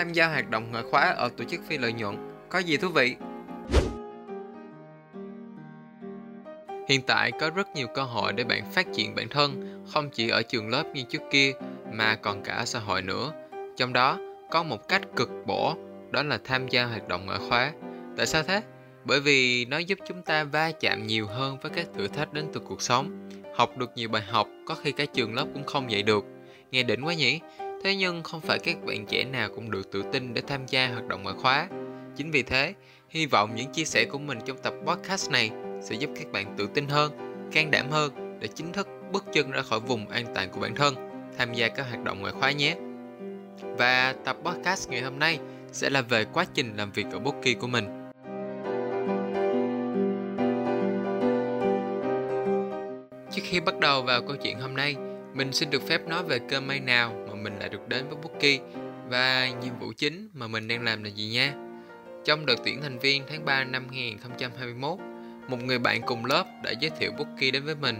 Tham gia hoạt động ngoại khóa ở tổ chức phi lợi nhuận. Có gì thú vị? Hiện tại có rất nhiều cơ hội để bạn phát triển bản thân, không chỉ ở trường lớp như trước kia mà còn cả xã hội nữa. Trong đó có một cách cực bổ, đó là tham gia hoạt động ngoại khóa. Tại sao thế? Bởi vì nó giúp chúng ta va chạm nhiều hơn với các thử thách đến từ cuộc sống, học được nhiều bài học có khi cả trường lớp cũng không dạy được. Nghe đỉnh quá nhỉ? Thế nhưng không phải các bạn trẻ nào cũng được tự tin để tham gia hoạt động ngoại khóa. Chính vì thế, hy vọng những chia sẻ của mình trong tập podcast này sẽ giúp các bạn tự tin hơn, can đảm hơn để chính thức bước chân ra khỏi vùng an toàn của bản thân, tham gia các hoạt động ngoại khóa nhé. Và tập podcast ngày hôm nay sẽ là về quá trình làm việc ở Bookie của mình. Trước khi bắt đầu vào câu chuyện hôm nay, mình xin được phép nói về cơ may nào mình lại được đến với Bookie và nhiệm vụ chính mà mình đang làm là gì nha. Trong đợt tuyển thành viên tháng 3 năm 2021, một người bạn cùng lớp đã giới thiệu Bookie đến với mình.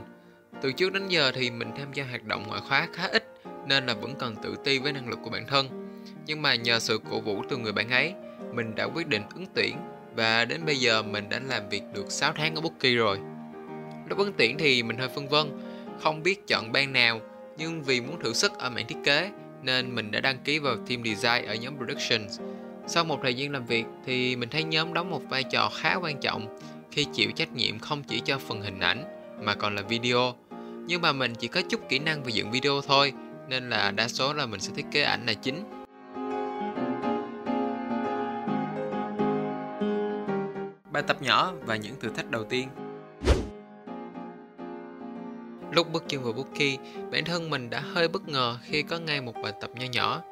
Từ trước đến giờ thì mình tham gia hoạt động ngoại khóa khá ít nên là vẫn còn tự ti với năng lực của bản thân. Nhưng mà nhờ sự cổ vũ từ người bạn ấy, mình đã quyết định ứng tuyển và đến bây giờ mình đã làm việc được 6 tháng ở Bookie rồi. Lúc ứng tuyển thì mình hơi phân vân, không biết chọn ban nào nhưng vì muốn thử sức ở mảng thiết kế, nên mình đã đăng ký vào team design ở nhóm productions. Sau một thời gian làm việc thì mình thấy nhóm đóng một vai trò khá quan trọng khi chịu trách nhiệm không chỉ cho phần hình ảnh mà còn là video. Nhưng mà mình chỉ có chút kỹ năng về dựng video thôi, nên là đa số là mình sẽ thiết kế ảnh là chính. Bài tập nhỏ và những thử thách đầu tiên Lúc bước chân vào Bookie, bản thân mình đã hơi bất ngờ khi có ngay một bài tập nho nhỏ.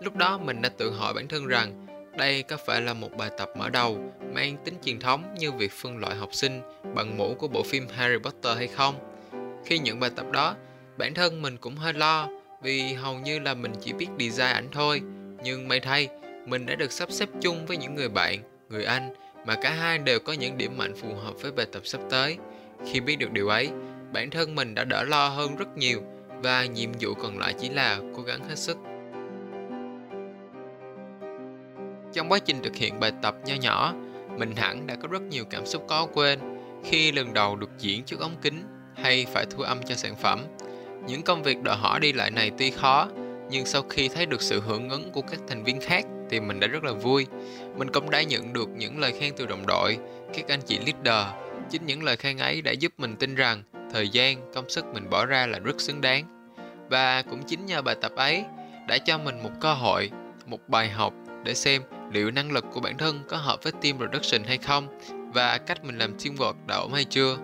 Lúc đó mình đã tự hỏi bản thân rằng đây có phải là một bài tập mở đầu mang tính truyền thống như việc phân loại học sinh bằng mũ của bộ phim Harry Potter hay không? Khi nhận bài tập đó, bản thân mình cũng hơi lo vì hầu như là mình chỉ biết design ảnh thôi. Nhưng may thay, mình đã được sắp xếp chung với những người bạn, người anh mà cả hai đều có những điểm mạnh phù hợp với bài tập sắp tới. Khi biết được điều ấy, bản thân mình đã đỡ lo hơn rất nhiều và nhiệm vụ còn lại chỉ là cố gắng hết sức. Trong quá trình thực hiện bài tập nho nhỏ, mình hẳn đã có rất nhiều cảm xúc khó quên khi lần đầu được diễn trước ống kính hay phải thu âm cho sản phẩm. Những công việc đòi hỏi đi lại này tuy khó, nhưng sau khi thấy được sự hưởng ứng của các thành viên khác thì mình đã rất là vui. Mình cũng đã nhận được những lời khen từ đồng đội, các anh chị leader. Chính những lời khen ấy đã giúp mình tin rằng thời gian công sức mình bỏ ra là rất xứng đáng. Và cũng chính nhờ bài tập ấy đã cho mình một cơ hội một bài học để xem liệu năng lực của bản thân có hợp với team production hay không và cách mình làm teamwork đã ổn hay chưa.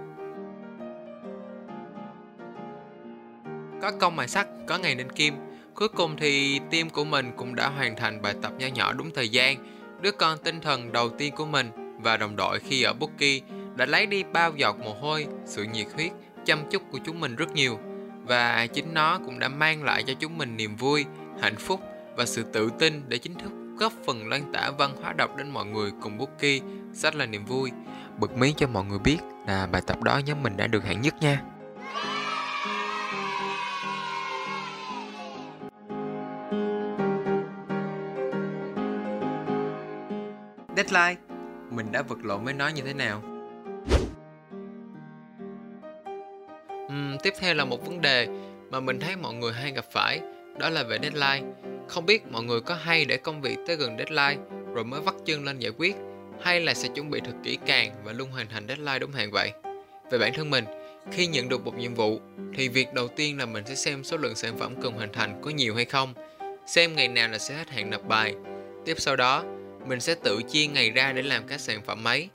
Có công mài sắt có ngày nên kim. Cuối cùng thì team của mình cũng đã hoàn thành bài tập nho nhỏ đúng thời gian. Đứa con tinh thần đầu tiên của mình và đồng đội khi ở Bookie đã lấy đi bao giọt mồ hôi, sự nhiệt huyết chăm chút của chúng mình rất nhiều và chính nó cũng đã mang lại cho chúng mình niềm vui, hạnh phúc và sự tự tin để chính thức góp phần lan tỏa văn hóa đọc đến mọi người cùng Bookie sách là niềm vui. Bật mí cho mọi người biết là bài tập đó nhóm mình đã được hạng nhất nha. Deadline Mình đã vật lộn với nó như thế nào? Tiếp theo là một vấn đề mà mình thấy mọi người hay gặp phải, đó là về deadline. Không biết mọi người có hay để công việc tới gần deadline rồi mới vắt chân lên giải quyết, hay là sẽ chuẩn bị thật kỹ càng và luôn hoàn thành deadline đúng hạn vậy? Về bản thân mình, khi nhận được một nhiệm vụ thì việc đầu tiên là mình sẽ xem số lượng sản phẩm cần hoàn thành có nhiều hay không, xem ngày nào là sẽ hết hạn nộp bài. Tiếp sau đó, mình sẽ tự chia ngày ra để làm các sản phẩm mấy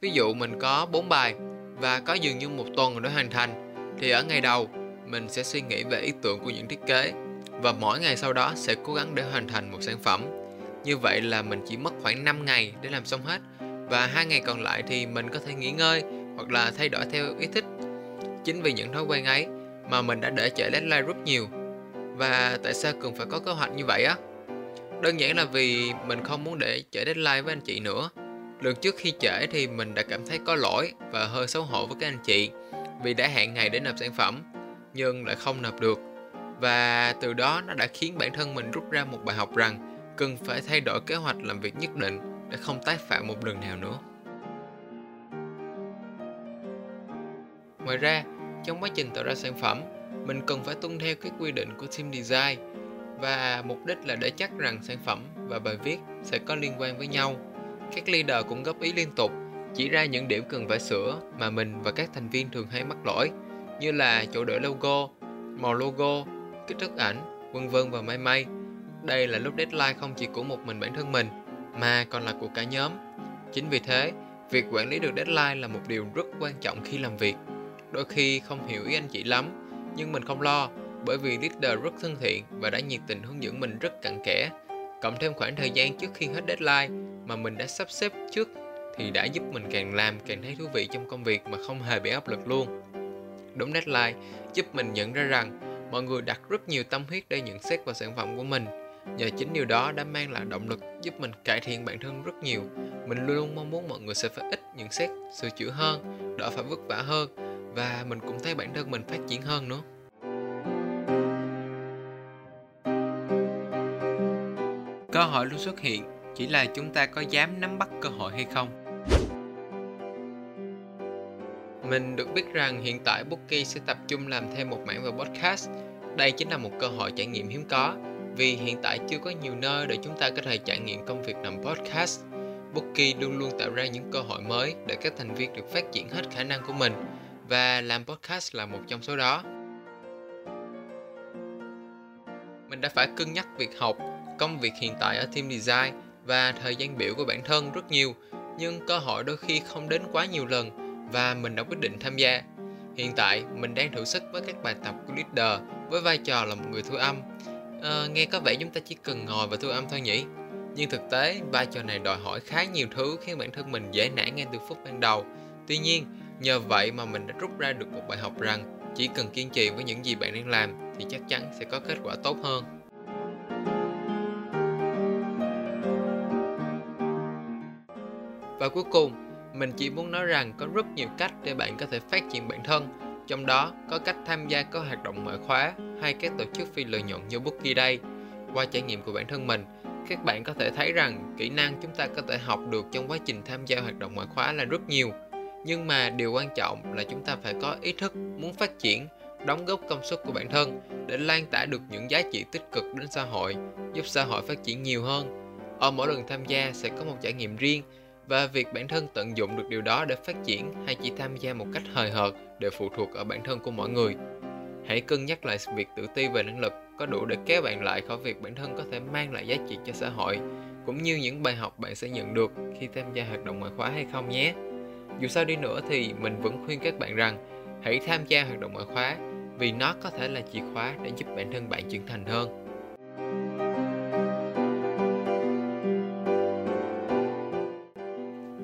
Ví dụ mình có 4 bài và có dường như một tuần để hoàn thành thì ở ngày đầu, mình sẽ suy nghĩ về ý tưởng của những thiết kế và mỗi ngày sau đó sẽ cố gắng để hoàn thành một sản phẩm. Như vậy là mình chỉ mất khoảng 5 ngày để làm xong hết và hai ngày còn lại thì mình có thể nghỉ ngơi hoặc là thay đổi theo ý thích. Chính vì những thói quen ấy mà mình đã để trễ deadline rất nhiều. Và tại sao cần phải có kế hoạch như vậy á? Đơn giản là vì mình không muốn để trễ deadline với anh chị nữa. Lần trước khi trễ thì mình đã cảm thấy có lỗi và hơi xấu hổ với các anh chị vì đã hẹn ngày để nộp sản phẩm nhưng lại không nộp được. Và từ đó nó đã khiến bản thân mình rút ra một bài học rằng cần phải thay đổi kế hoạch làm việc nhất định để không tái phạm một lần nào nữa. Ngoài ra, trong quá trình tạo ra sản phẩm, mình cần phải tuân theo các quy định của team design và mục đích là để chắc rằng sản phẩm và bài viết sẽ có liên quan với nhau. Các leader cũng góp ý liên tục, chỉ ra những điểm cần phải sửa mà mình và các thành viên thường hay mắc lỗi, như là chỗ để logo, màu logo, kích thước ảnh, vân vân và may may. Đây là lúc deadline không chỉ của một mình bản thân mình, mà còn là của cả nhóm. Chính vì thế, việc quản lý được deadline là một điều rất quan trọng khi làm việc. Đôi khi không hiểu ý anh chị lắm, nhưng mình không lo bởi vì leader rất thân thiện và đã nhiệt tình hướng dẫn mình rất cặn kẽ. Cộng thêm khoảng thời gian trước khi hết deadline mà mình đã sắp xếp trước thì đã giúp mình càng làm càng thấy thú vị trong công việc mà không hề bị áp lực luôn. Đúng deadline giúp mình nhận ra rằng mọi người đặt rất nhiều tâm huyết để nhận xét vào sản phẩm của mình. Nhờ chính điều đó đã mang lại động lực giúp mình cải thiện bản thân rất nhiều. Mình luôn luôn mong muốn mọi người sẽ phải ít nhận xét, sửa chữa hơn, đỡ phải vất vả hơn và mình cũng thấy bản thân mình phát triển hơn nữa. Cơ hội luôn xuất hiện, chỉ là chúng ta có dám nắm bắt cơ hội hay không. Mình được biết rằng hiện tại Bookie sẽ tập trung làm thêm một mảng về podcast. Đây chính là một cơ hội trải nghiệm hiếm có, vì hiện tại chưa có nhiều nơi để chúng ta có thể trải nghiệm công việc làm podcast. Bookie luôn luôn tạo ra những cơ hội mới để các thành viên được phát triển hết khả năng của mình và làm podcast là một trong số đó. Mình đã phải cân nhắc việc học, công việc hiện tại ở team design và thời gian biểu của bản thân rất nhiều, nhưng cơ hội đôi khi không đến quá nhiều lần và mình đã quyết định tham gia. Hiện tại, mình đang thử sức với các bài tập của leader với vai trò là một người thu âm. À, nghe có vẻ chúng ta chỉ cần ngồi và thu âm thôi nhỉ? Nhưng thực tế, vai trò này đòi hỏi khá nhiều thứ khiến bản thân mình dễ nản ngay từ phút ban đầu. Tuy nhiên, nhờ vậy mà mình đã rút ra được một bài học rằng chỉ cần kiên trì với những gì bạn đang làm thì chắc chắn sẽ có kết quả tốt hơn. Và cuối cùng, mình chỉ muốn nói rằng có rất nhiều cách để bạn có thể phát triển bản thân, trong đó có cách tham gia các hoạt động ngoại khóa hay các tổ chức phi lợi nhuận như Bookie đây. Qua trải nghiệm của bản thân mình, các bạn có thể thấy rằng kỹ năng chúng ta có thể học được trong quá trình tham gia hoạt động ngoại khóa là rất nhiều. Nhưng mà điều quan trọng là chúng ta phải có ý thức muốn phát triển, đóng góp công suất của bản thân để lan tỏa được những giá trị tích cực đến xã hội, giúp xã hội phát triển nhiều hơn. Ở mỗi lần tham gia sẽ có một trải nghiệm riêng và việc bản thân tận dụng được điều đó để phát triển hay chỉ tham gia một cách hời hợt đều phụ thuộc ở bản thân của mỗi người. Hãy cân nhắc lại việc tự ti về năng lực có đủ để kéo bạn lại khỏi việc bản thân có thể mang lại giá trị cho xã hội, cũng như những bài học bạn sẽ nhận được khi tham gia hoạt động ngoại khóa hay không nhé. Dù sao đi nữa thì mình vẫn khuyên các bạn rằng hãy tham gia hoạt động ngoại khóa vì nó có thể là chìa khóa để giúp bản thân bạn trưởng thành hơn.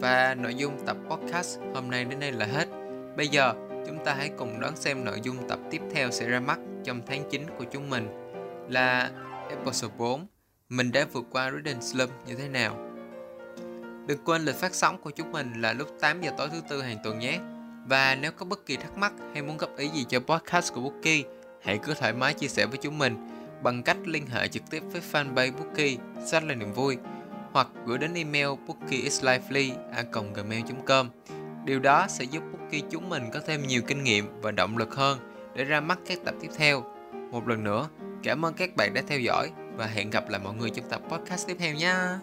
Và nội dung tập podcast hôm nay đến đây là hết. Bây giờ, chúng ta hãy cùng đón xem nội dung tập tiếp theo sẽ ra mắt trong tháng 9 của chúng mình là episode 4 Mình đã vượt qua Reading Slum như thế nào? Đừng quên lịch phát sóng của chúng mình là lúc 8 giờ tối thứ tư hàng tuần nhé. Và nếu có bất kỳ thắc mắc hay muốn góp ý gì cho podcast của Bookie Hãy cứ thoải mái chia sẻ với chúng mình bằng cách liên hệ trực tiếp với fanpage Bookie Sách là niềm vui hoặc gửi đến email bookieslively@gmail.com. Điều đó sẽ giúp Bookie chúng mình có thêm nhiều kinh nghiệm và động lực hơn để ra mắt các tập tiếp theo. Một lần nữa, cảm ơn các bạn đã theo dõi và hẹn gặp lại mọi người trong tập podcast tiếp theo nha.